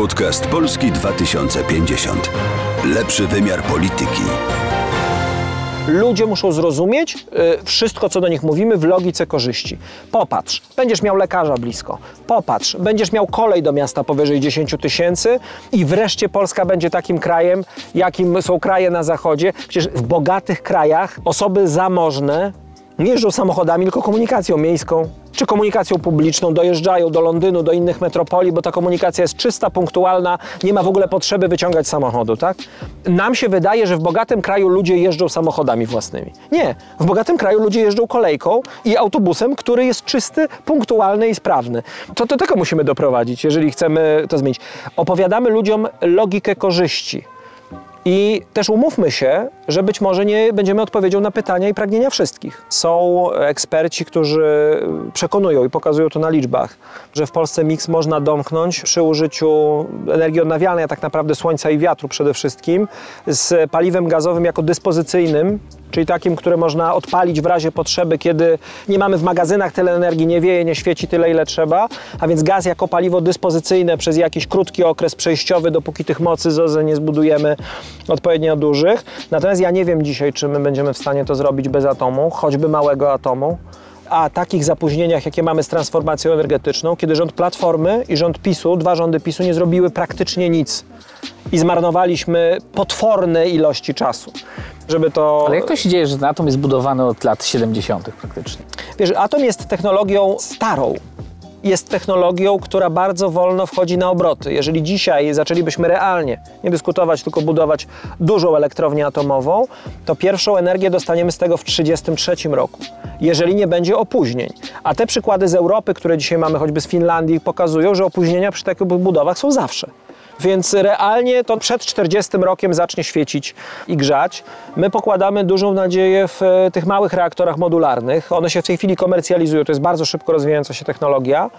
Podcast Polski 2050. Lepszy wymiar polityki. Ludzie muszą zrozumieć y, wszystko, co do nich mówimy, w logice korzyści. Popatrz, będziesz miał lekarza blisko. Popatrz, będziesz miał kolej do miasta powyżej 10 tysięcy i wreszcie Polska będzie takim krajem, jakim są kraje na zachodzie. Przecież w bogatych krajach osoby zamożne nie jeżdżą samochodami, tylko komunikacją miejską czy komunikacją publiczną, dojeżdżają do Londynu, do innych metropolii, bo ta komunikacja jest czysta, punktualna, nie ma w ogóle potrzeby wyciągać samochodu, tak? Nam się wydaje, że w bogatym kraju ludzie jeżdżą samochodami własnymi. Nie, w bogatym kraju ludzie jeżdżą kolejką i autobusem, który jest czysty, punktualny i sprawny. To do tego musimy doprowadzić, jeżeli chcemy to zmienić. Opowiadamy ludziom logikę korzyści. I też umówmy się, że być może nie będziemy odpowiedzią na pytania i pragnienia wszystkich. Są eksperci, którzy przekonują i pokazują to na liczbach, że w Polsce miks można domknąć przy użyciu energii odnawialnej, a tak naprawdę słońca i wiatru przede wszystkim, z paliwem gazowym jako dyspozycyjnym, czyli takim, które można odpalić w razie potrzeby, kiedy nie mamy w magazynach tyle energii, nie wieje, nie świeci tyle, ile trzeba, a więc gaz jako paliwo dyspozycyjne przez jakiś krótki okres przejściowy, dopóki tych mocy ZOZE nie zbudujemy odpowiednio dużych. Natomiast ja nie wiem dzisiaj, czy my będziemy w stanie to zrobić bez atomu, choćby małego atomu. A takich zapóźnieniach, jakie mamy z transformacją energetyczną, kiedy rząd Platformy i rząd PiSu, dwa rządy PiSu nie zrobiły praktycznie nic i zmarnowaliśmy potworne ilości czasu, żeby to... Ale jak to się dzieje, że ten atom jest budowany od lat 70. praktycznie? Wiesz, atom jest technologią starą. Jest technologią, która bardzo wolno wchodzi na obroty. Jeżeli dzisiaj zaczęlibyśmy realnie nie dyskutować, tylko budować dużą elektrownię atomową, to pierwszą energię dostaniemy z tego w 1933 roku, jeżeli nie będzie opóźnień. A te przykłady z Europy, które dzisiaj mamy, choćby z Finlandii, pokazują, że opóźnienia przy takich budowach są zawsze. Więc realnie to przed 40 rokiem zacznie świecić i grzać. My pokładamy dużą nadzieję w e, tych małych reaktorach modularnych. One się w tej chwili komercjalizują. To jest bardzo szybko rozwijająca się technologia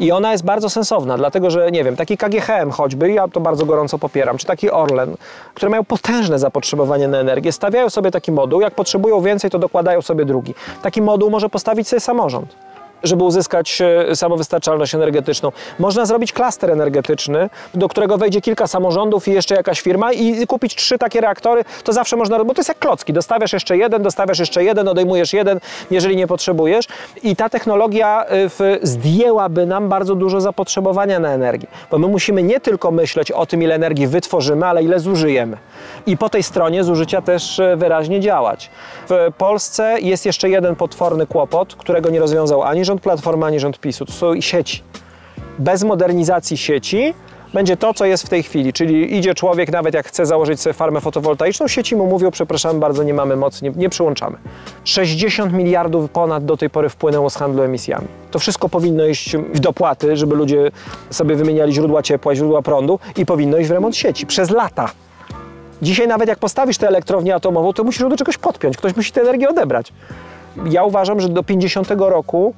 i ona jest bardzo sensowna, dlatego że, nie wiem, taki KGHM choćby, ja to bardzo gorąco popieram, czy taki Orlen, które mają potężne zapotrzebowanie na energię, stawiają sobie taki moduł, jak potrzebują więcej, to dokładają sobie drugi. Taki moduł może postawić sobie samorząd żeby uzyskać e, samowystarczalność energetyczną. Można zrobić klaster energetyczny, do którego wejdzie kilka samorządów i jeszcze jakaś firma i kupić trzy takie reaktory, to zawsze można, bo to jest jak klocki, dostawiasz jeszcze jeden, dostawiasz jeszcze jeden, odejmujesz jeden, jeżeli nie potrzebujesz i ta technologia e, zdjęłaby nam bardzo dużo zapotrzebowania na energię, bo my musimy nie tylko myśleć o tym, ile energii wytworzymy, ale ile zużyjemy. I po tej stronie zużycia też e, wyraźnie działać. W Polsce jest jeszcze jeden potworny kłopot, którego nie rozwiązał ani rząd Platformy, ani rząd PiSu. To są sieci. Bez modernizacji sieci będzie to, co jest w tej chwili, czyli idzie człowiek, nawet jak chce założyć sobie farmę fotowoltaiczną, sieci mu mówią, przepraszam bardzo, nie mamy mocy, nie, nie przyłączamy. 60 miliardów ponad do tej pory wpłynęło z handlu emisjami. To wszystko powinno iść w dopłaty, żeby ludzie sobie wymieniali źródła ciepła, źródła prądu i powinno iść w remont sieci przez lata. Dzisiaj nawet jak postawisz tę elektrownię atomową, to musisz ją do czegoś podpiąć, ktoś musi tę energię odebrać. Ja uważam, że do 50 roku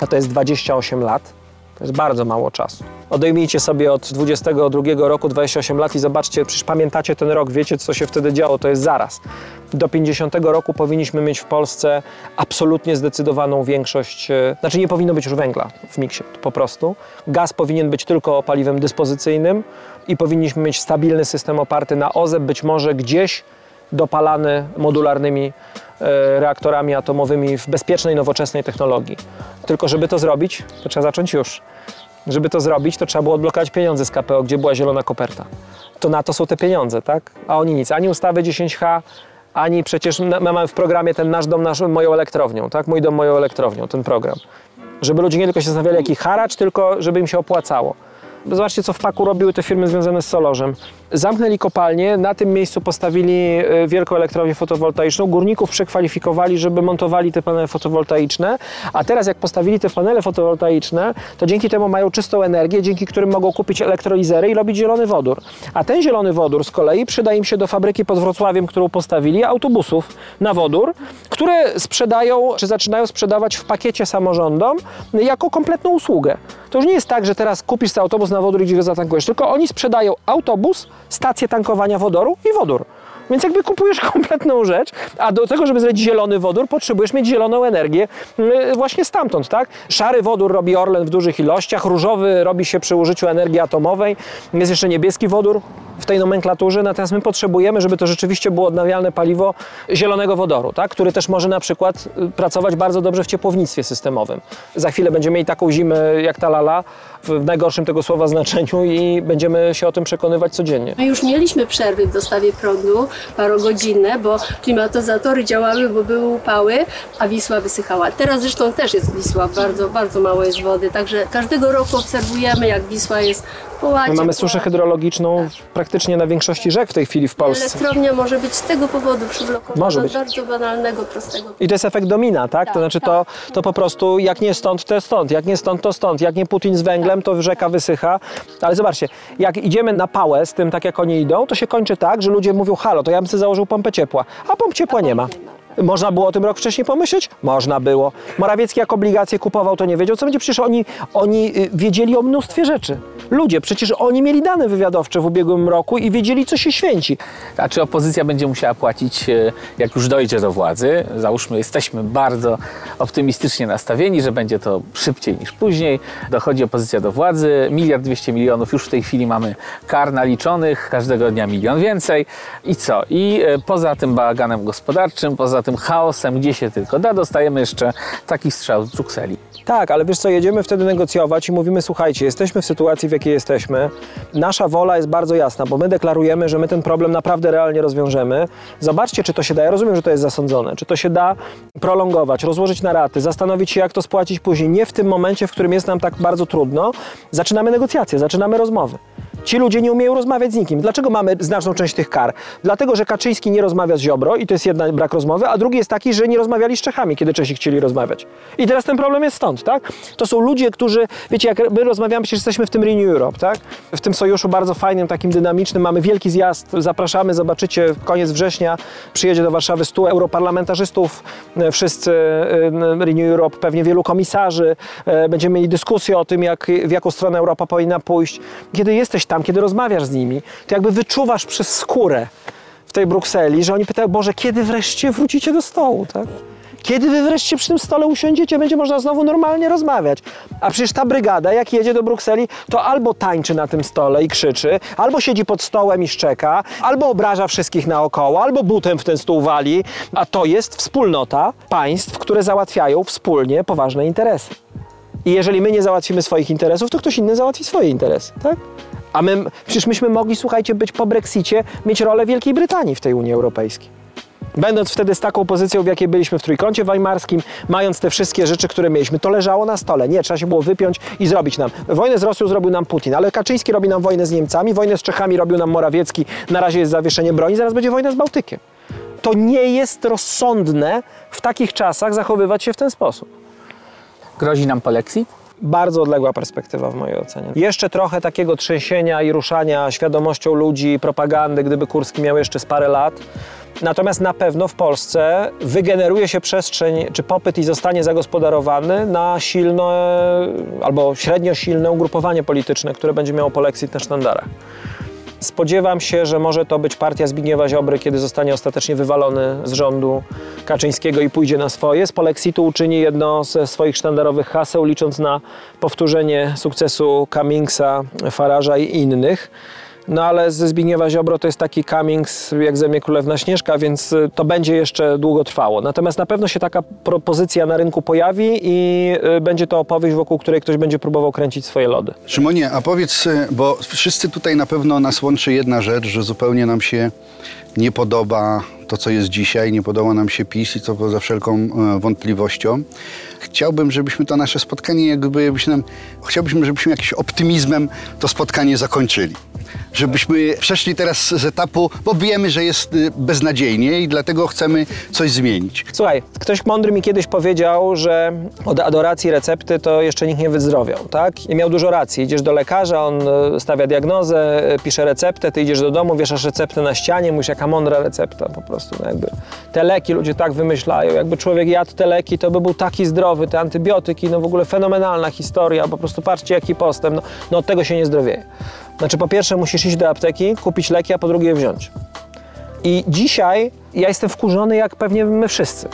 a to jest 28 lat, to jest bardzo mało czasu. Odejmijcie sobie od 22 roku 28 lat i zobaczcie, przecież pamiętacie ten rok, wiecie co się wtedy działo, to jest zaraz. Do 50 roku powinniśmy mieć w Polsce absolutnie zdecydowaną większość, e, znaczy nie powinno być już węgla w miksie, po prostu. Gaz powinien być tylko paliwem dyspozycyjnym i powinniśmy mieć stabilny system oparty na OZE, być może gdzieś dopalany modularnymi e, reaktorami atomowymi w bezpiecznej, nowoczesnej technologii. Tylko żeby to zrobić, to trzeba zacząć już. Żeby to zrobić, to trzeba było odblokować pieniądze z KPO, gdzie była zielona koperta. To na to są te pieniądze, tak? A oni nic, ani ustawy 10H, ani przecież my mamy w programie ten nasz dom, nasz, moją elektrownią, tak? Mój dom, moją elektrownią, ten program. Żeby ludzie nie tylko się zastanawiali, jaki haracz, tylko żeby im się opłacało. Zobaczcie, co w Paku robiły te firmy związane z Solorzem. Zamknęli kopalnię, na tym miejscu postawili e, wielką elektrownię fotowoltaiczną, górników przekwalifikowali, żeby montowali te panele fotowoltaiczne, a teraz jak postawili te panele fotowoltaiczne, to dzięki temu mają czystą energię, dzięki którym mogą kupić elektrolizery i robić zielony wodór. A ten zielony wodór z kolei przyda im się do fabryki pod Wrocławiem, którą postawili, autobusów na wodór, które sprzedają, czy zaczynają sprzedawać w pakiecie samorządom jako kompletną usługę. To już nie jest tak, że teraz kupisz sobie autobus na wodór i gdzie go zatankujesz, tylko oni sprzedają autobus, stację tankowania wodoru i wodór. Więc jakby kupujesz kompletną rzecz, a do tego, żeby zrobić zielony wodór, potrzebujesz mieć zieloną energię y, właśnie stamtąd, tak? Szary wodór robi Orlen w dużych ilościach, różowy robi się przy użyciu energii atomowej, jest jeszcze niebieski wodór w tej nomenklaturze, natomiast my potrzebujemy, żeby to rzeczywiście było odnawialne paliwo zielonego wodoru, tak? który też może na przykład y, pracować bardzo dobrze w ciepłownictwie systemowym. Za chwilę będziemy mieli taką zimę jak ta lala, w najgorszym tego słowa znaczeniu i będziemy się o tym przekonywać codziennie. My już mieliśmy przerwy w dostawie prądu parogodzinne, bo klimatyzatory działały, bo były upały, a Wisła wysychała. Teraz zresztą też jest Wisła, bardzo, bardzo mało jest wody, także każdego roku obserwujemy, jak Wisła jest po łacie. My mamy suszę hydrologiczną praktycznie na większości rzek w tej chwili w Polsce. Elektrownia może być z tego powodu przyblokowana, Może być. bardzo banalnego, prostego. I to jest efekt domina, tak? Tak, to znaczy tak. to, to po prostu jak nie stąd, to stąd, jak nie stąd, to stąd, jak nie Putin z węglem, to rzeka wysycha. Ale zobaczcie, jak idziemy na pałę z tym, tak jak oni idą, to się kończy tak, że ludzie mówią, halo, to ja bym sobie założył pompę ciepła, a pomp ciepła nie ma. Można było o tym rok wcześniej pomyśleć? Można było. Morawiecki jak obligacje kupował, to nie wiedział, co będzie. Przecież oni, oni y, wiedzieli o mnóstwie rzeczy. Ludzie, przecież oni mieli dane wywiadowcze w ubiegłym roku i wiedzieli, co się święci. A czy opozycja będzie musiała płacić, e, jak już dojdzie do władzy? Załóżmy, jesteśmy bardzo optymistycznie nastawieni, że będzie to szybciej niż później. Dochodzi opozycja do władzy, miliard dwieście milionów, już w tej chwili mamy kar naliczonych, każdego dnia milion więcej. I co? I e, poza tym bałaganem gospodarczym, poza tym chaosem, gdzie się tylko da, dostajemy jeszcze taki strzał z Brukseli. Tak, ale wiesz co, jedziemy wtedy negocjować i mówimy, słuchajcie, jesteśmy w sytuacji, w jakiej jesteśmy. Nasza wola jest bardzo jasna, bo my deklarujemy, że my ten problem naprawdę realnie rozwiążemy. Zobaczcie, czy to się da. Ja rozumiem, że to jest zasądzone. Czy to się da prolongować, rozłożyć na raty, zastanowić się, jak to spłacić później. Nie w tym momencie, w którym jest nam tak bardzo trudno. Zaczynamy negocjacje, zaczynamy rozmowy. Ci ludzie nie umieją rozmawiać z nikim. Dlaczego mamy znaczną część tych kar? Dlatego, że Kaczyński nie rozmawia z Ziobro i to jest jedna brak rozmowy, a drugi jest taki, że nie rozmawiali z Czechami, kiedy Czesi chcieli rozmawiać. I teraz ten problem jest stąd, tak? To są ludzie, którzy, wiecie, jak my rozmawiamy, przecież jesteśmy w tym Renew Europe, tak? W tym sojuszu bardzo fajnym, takim dynamicznym. Mamy wielki zjazd, zapraszamy, zobaczycie, koniec września przyjedzie do Warszawy 100 europarlamentarzystów, e, wszyscy e, Renew Europe, pewnie wielu komisarzy. E, Będziemy mieli dyskusję o tym, jak, w jaką stronę Europa powinna pójść. Kiedy jesteś tam, kiedy rozmawiasz z nimi, to jakby wyczuwasz przez skórę w tej Brukseli, że oni pytają, Boże, kiedy wreszcie wrócicie do stołu, tak? Kiedy wy wreszcie przy tym stole usiądziecie, będzie można znowu normalnie rozmawiać. A przecież ta brygada, jak jedzie do Brukseli, to albo tańczy na tym stole i krzyczy, albo siedzi pod stołem i szczeka, albo obraża wszystkich naokoło, albo butem w ten stół wali. A to jest wspólnota państw, które załatwiają wspólnie poważne interesy. I jeżeli my nie załatwimy swoich interesów, to ktoś inny załatwi swoje interesy, tak? A my, przecież myśmy mogli, słuchajcie, być po Brexicie, mieć rolę Wielkiej Brytanii w tej Unii Europejskiej. Będąc wtedy z taką pozycją, w jakiej byliśmy w Trójkącie Weimarskim, mając te wszystkie rzeczy, które mieliśmy, to leżało na stole. Nie, trzeba się było wypiąć i zrobić nam. Wojnę z Rosją zrobił nam Putin, ale Kaczyński robi nam wojnę z Niemcami, wojnę z Czechami robił nam Morawiecki, na razie jest zawieszenie broni, zaraz będzie wojna z Bałtykiem. To nie jest rozsądne w takich czasach zachowywać się w ten sposób. Grozi nam polexit? Bardzo odległa perspektywa w mojej ocenie. Jeszcze trochę takiego trzęsienia i ruszania świadomością ludzi, propagandy, gdyby Kurski miał jeszcze z parę lat. Natomiast na pewno w Polsce wygeneruje się przestrzeń czy popyt i zostanie zagospodarowany na silne albo średnio silne ugrupowanie polityczne, które będzie miało polexit na sztandarach. Spodziewam się, że może to być partia Zbigniewa Ziobry, kiedy zostanie ostatecznie wywalony z rządu Kaczyńskiego i pójdzie na swoje. Z polexitu uczyni jedno ze swoich sztandarowych haseł, licząc na powtórzenie sukcesu Cummingsa, Faraża i innych. No ale ze Zbigniewa Ziobro to jest taki Cummings jak Zemie Królewna Śnieżka, więc y, to będzie jeszcze długo trwało. Natomiast na pewno się taka propozycja na rynku pojawi i y, będzie to opowieść, wokół której ktoś będzie próbował kręcić swoje lody. Szymonie, a powiedz, y, bo wszyscy tutaj na pewno nas łączy jedna rzecz, że zupełnie nam się nie podoba to, co jest dzisiaj, nie podoba nam się PiS i to poza wszelką e, wątpliwością. Chciałbym, żebyśmy to nasze spotkanie, jakby nam, chciałbym, żebyśmy jakimś optymizmem to spotkanie zakończyli. Żebyśmy przeszli teraz z etapu, bo wiemy, że jest y, beznadziejnie i dlatego chcemy coś zmienić. Słuchaj, ktoś mądry mi kiedyś powiedział, że od adoracji recepty to jeszcze nikt nie wyzdrowiał, tak? I miał dużo racji. Idziesz do lekarza, on e, stawia diagnozę, e, pisze receptę, ty idziesz do domu, wieszasz receptę na ścianie, mówisz, jaka mądra recepta po prostu. No jakby te leki ludzie tak wymyślają, jakby człowiek jadł te leki, to by był taki zdrowy, te antybiotyki, no w ogóle fenomenalna historia, po prostu patrzcie jaki postęp, no, no od tego się nie zdrowieje. Znaczy po pierwsze musisz iść do apteki, kupić leki, a po drugie je wziąć. I dzisiaj ja jestem wkurzony, jak pewnie my wszyscy.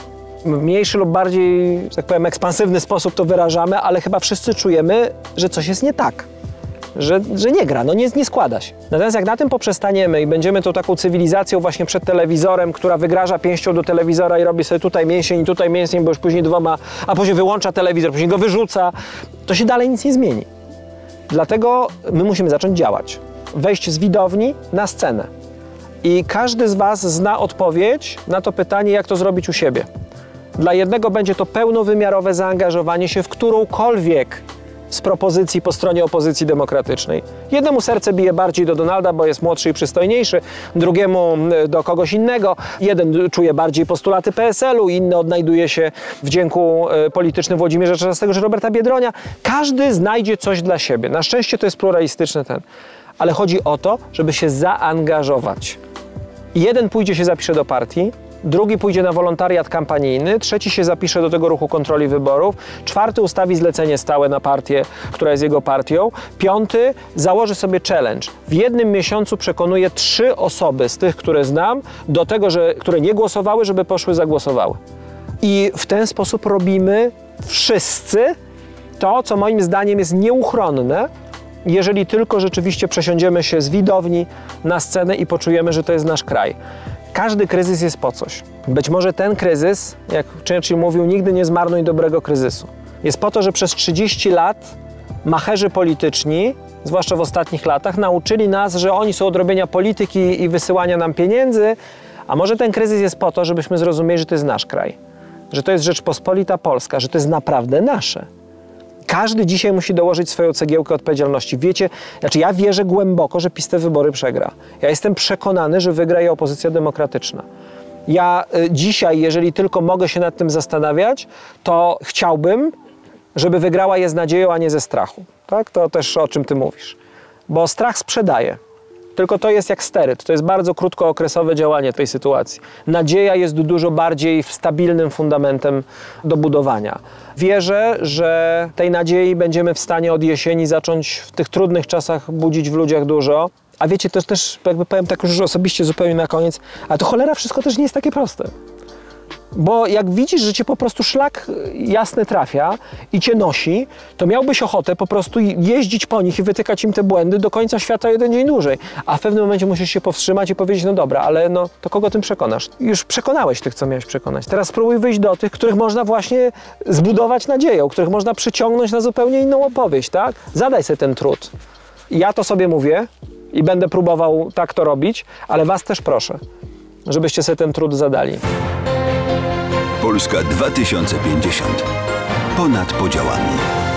W mniejszy lub bardziej, tak powiem, ekspansywny sposób to wyrażamy, ale chyba wszyscy czujemy, że coś jest nie tak. Że, że nie gra, no nie, nie składa się. Natomiast jak na tym poprzestaniemy i będziemy tą taką cywilizacją właśnie przed telewizorem, która wygraża pięścią do telewizora i robi sobie tutaj mięsień i tutaj mięsień, bo już później dwoma, a później wyłącza telewizor, później go wyrzuca, to się dalej nic nie zmieni. Dlatego my musimy zacząć działać. Wejść z widowni na scenę. I każdy z Was zna odpowiedź na to pytanie, jak to zrobić u siebie. Dla jednego będzie to pełnowymiarowe zaangażowanie się w którąkolwiek z propozycji po stronie opozycji demokratycznej. Jednemu serce bije bardziej do Donalda, bo jest młodszy i przystojniejszy, drugiemu y, do kogoś innego. Jeden czuje bardziej postulaty PSL-u, inny odnajduje się w dzięku y, politycznym Włodzimierza Czarzastego czy Roberta Biedronia. Każdy znajdzie coś dla siebie. Na szczęście to jest pluralistyczny ten. Ale chodzi o to, żeby się zaangażować. Jeden pójdzie się zapisze do partii, drugi pójdzie na wolontariat kampanijny, trzeci się zapisze do tego ruchu kontroli wyborów, czwarty ustawi zlecenie stałe na partię, która jest jego partią, piąty założy sobie challenge. W jednym miesiącu przekonuje trzy osoby z tych, które znam, do tego, że, które nie głosowały, żeby poszły zagłosowały. I w ten sposób robimy wszyscy to, co moim zdaniem jest nieuchronne, jeżeli tylko rzeczywiście przesiądziemy się z widowni na scenę i poczujemy, że to jest nasz kraj. Każdy kryzys jest po coś. Być może ten kryzys, jak Churchill mówił, nigdy nie zmarnuj dobrego kryzysu. Jest po to, że przez 30 lat macherzy polityczni, zwłaszcza w ostatnich latach, nauczyli nas, że oni są od robienia polityki i wysyłania nam pieniędzy, a może ten kryzys jest po to, żebyśmy zrozumieli, że to jest nasz kraj, że to jest Rzeczpospolita Polska, że to jest naprawdę nasze. Każdy dzisiaj musi dołożyć swoją cegiełkę odpowiedzialności. Wiecie, znaczy ja wierzę głęboko, że PiS te wybory przegra. Ja jestem przekonany, że wygra je opozycja demokratyczna. Ja y, dzisiaj, jeżeli tylko mogę się nad tym zastanawiać, to chciałbym, żeby wygrała je z nadzieją, a nie ze strachu. Tak? To też o czym ty mówisz. Bo strach sprzedaje. Tylko to jest jak steryt. To jest bardzo krótkookresowe działanie tej sytuacji. Nadzieja jest dużo bardziej stabilnym fundamentem do budowania. Wierzę, że tej nadziei będziemy w stanie od jesieni zacząć w tych trudnych czasach budzić w ludziach dużo. A wiecie, to też jakby powiem tak już osobiście zupełnie na koniec, a to cholera wszystko też nie jest takie proste. Bo jak widzisz, że cię po prostu szlak jasny trafia i cię nosi, to miałbyś ochotę po prostu jeździć po nich i wytykać im te błędy do końca świata jeden dzień dłużej. A w pewnym momencie musisz się powstrzymać i powiedzieć, no dobra, ale no to kogo tym przekonasz? Już przekonałeś tych, co miałeś przekonać. Teraz spróbuj wyjść do tych, których można właśnie zbudować nadzieją, których można przyciągnąć na zupełnie inną opowieść, tak? Zadaj sobie ten trud. Ja to sobie mówię i będę próbował tak to robić, ale was też proszę, żebyście sobie ten trud zadali. Polska 2050. Ponad podziałami.